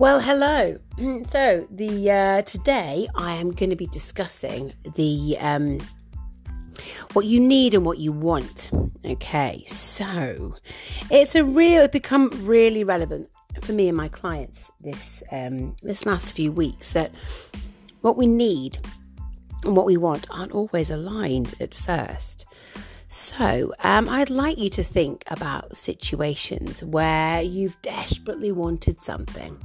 Well, hello. So the uh, today I am going to be discussing the um, what you need and what you want. Okay, so it's a real it become really relevant for me and my clients this um, this last few weeks that what we need and what we want aren't always aligned at first. So, um, I'd like you to think about situations where you've desperately wanted something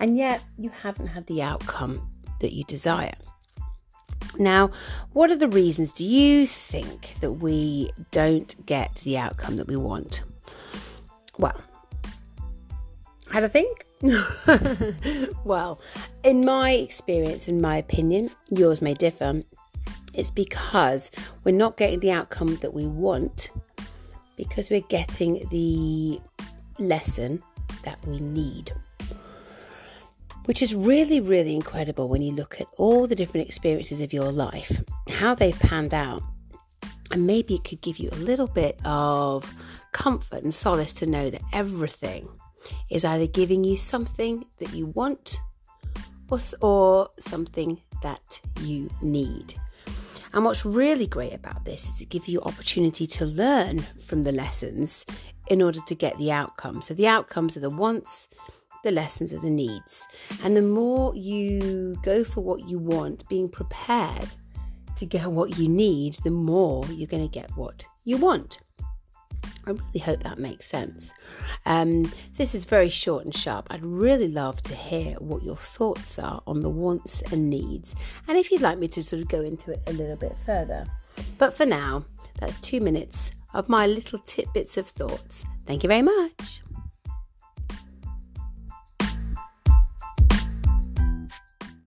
and yet you haven't had the outcome that you desire. Now, what are the reasons do you think that we don't get the outcome that we want? Well, had a think? well, in my experience, in my opinion, yours may differ. It's because we're not getting the outcome that we want because we're getting the lesson that we need which is really, really incredible when you look at all the different experiences of your life, how they've panned out. And maybe it could give you a little bit of comfort and solace to know that everything is either giving you something that you want or, or something that you need. And what's really great about this is it gives you opportunity to learn from the lessons in order to get the outcome. So the outcomes are the wants, the lessons are the needs. And the more you go for what you want, being prepared to get what you need, the more you're going to get what you want. I really hope that makes sense. Um, this is very short and sharp. I'd really love to hear what your thoughts are on the wants and needs, and if you'd like me to sort of go into it a little bit further. But for now, that's two minutes of my little tidbits of thoughts. Thank you very much.